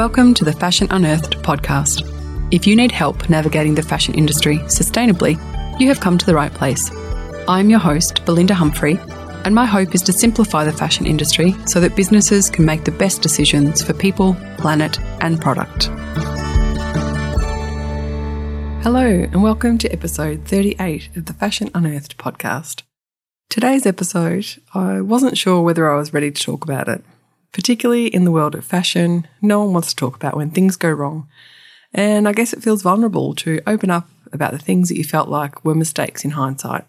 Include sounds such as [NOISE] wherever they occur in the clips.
Welcome to the Fashion Unearthed podcast. If you need help navigating the fashion industry sustainably, you have come to the right place. I'm your host, Belinda Humphrey, and my hope is to simplify the fashion industry so that businesses can make the best decisions for people, planet, and product. Hello, and welcome to episode 38 of the Fashion Unearthed podcast. Today's episode, I wasn't sure whether I was ready to talk about it. Particularly in the world of fashion, no one wants to talk about when things go wrong. And I guess it feels vulnerable to open up about the things that you felt like were mistakes in hindsight.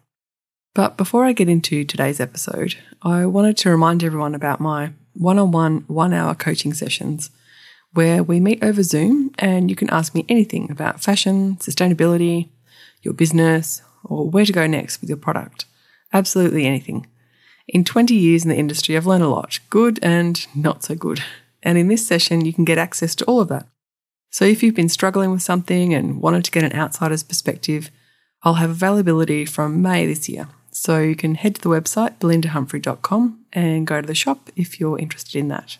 But before I get into today's episode, I wanted to remind everyone about my one on one, one hour coaching sessions where we meet over Zoom and you can ask me anything about fashion, sustainability, your business, or where to go next with your product. Absolutely anything. In 20 years in the industry, I've learned a lot, good and not so good. And in this session, you can get access to all of that. So if you've been struggling with something and wanted to get an outsider's perspective, I'll have availability from May this year. So you can head to the website, belindahumphrey.com, and go to the shop if you're interested in that.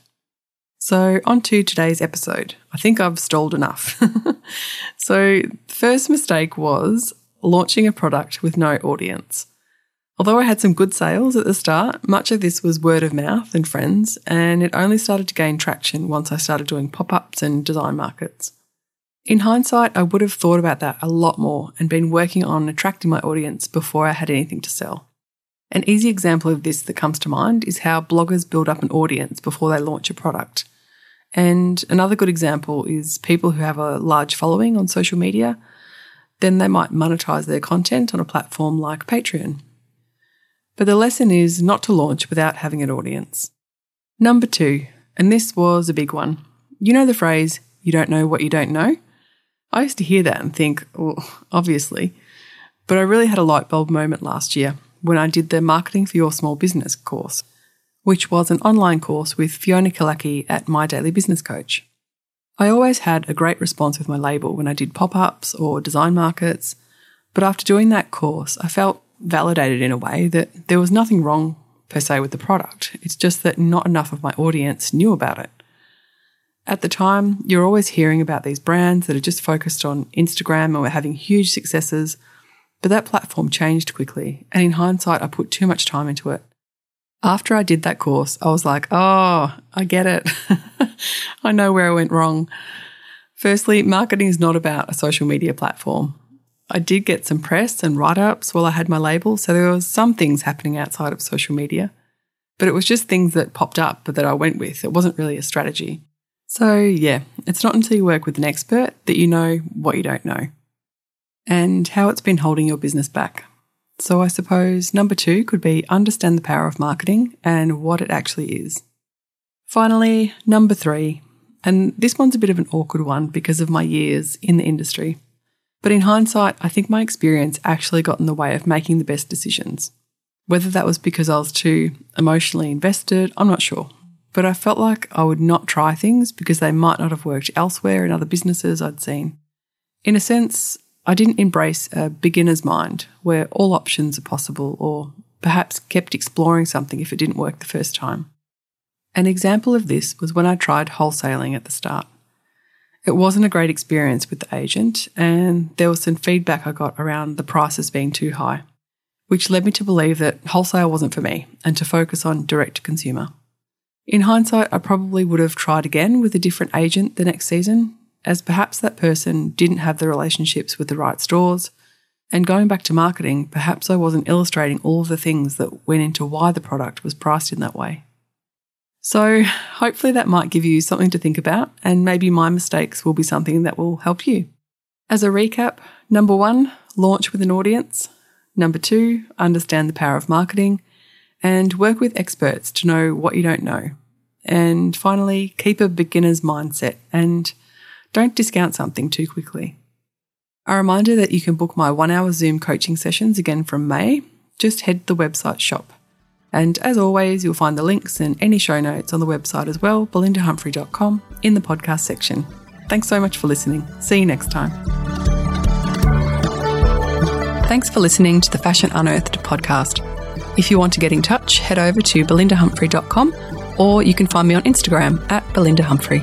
So, on to today's episode. I think I've stalled enough. [LAUGHS] so, the first mistake was launching a product with no audience. Although I had some good sales at the start, much of this was word of mouth and friends, and it only started to gain traction once I started doing pop ups and design markets. In hindsight, I would have thought about that a lot more and been working on attracting my audience before I had anything to sell. An easy example of this that comes to mind is how bloggers build up an audience before they launch a product. And another good example is people who have a large following on social media, then they might monetize their content on a platform like Patreon but the lesson is not to launch without having an audience. Number two, and this was a big one. You know the phrase, you don't know what you don't know? I used to hear that and think, well, [LAUGHS] obviously. But I really had a light bulb moment last year when I did the Marketing for Your Small Business course, which was an online course with Fiona Killackey at My Daily Business Coach. I always had a great response with my label when I did pop ups or design markets, but after doing that course, I felt validated in a way that there was nothing wrong per se with the product. It's just that not enough of my audience knew about it. At the time, you're always hearing about these brands that are just focused on Instagram and were having huge successes, but that platform changed quickly. And in hindsight, I put too much time into it. After I did that course, I was like, oh, I get it. [LAUGHS] I know where I went wrong. Firstly, marketing is not about a social media platform. I did get some press and write ups while I had my label, so there was some things happening outside of social media. But it was just things that popped up that I went with. It wasn't really a strategy. So, yeah, it's not until you work with an expert that you know what you don't know and how it's been holding your business back. So, I suppose number two could be understand the power of marketing and what it actually is. Finally, number three, and this one's a bit of an awkward one because of my years in the industry. But in hindsight, I think my experience actually got in the way of making the best decisions. Whether that was because I was too emotionally invested, I'm not sure. But I felt like I would not try things because they might not have worked elsewhere in other businesses I'd seen. In a sense, I didn't embrace a beginner's mind where all options are possible or perhaps kept exploring something if it didn't work the first time. An example of this was when I tried wholesaling at the start. It wasn't a great experience with the agent, and there was some feedback I got around the prices being too high, which led me to believe that wholesale wasn't for me and to focus on direct to consumer. In hindsight, I probably would have tried again with a different agent the next season, as perhaps that person didn't have the relationships with the right stores. And going back to marketing, perhaps I wasn't illustrating all of the things that went into why the product was priced in that way. So, hopefully, that might give you something to think about, and maybe my mistakes will be something that will help you. As a recap, number one, launch with an audience. Number two, understand the power of marketing and work with experts to know what you don't know. And finally, keep a beginner's mindset and don't discount something too quickly. A reminder that you can book my one hour Zoom coaching sessions again from May. Just head to the website shop and as always, you'll find the links and any show notes on the website as well, belindahumphrey.com, in the podcast section. Thanks so much for listening. See you next time. Thanks for listening to the Fashion Unearthed podcast. If you want to get in touch, head over to belindahumphrey.com or you can find me on Instagram at belindahumphrey.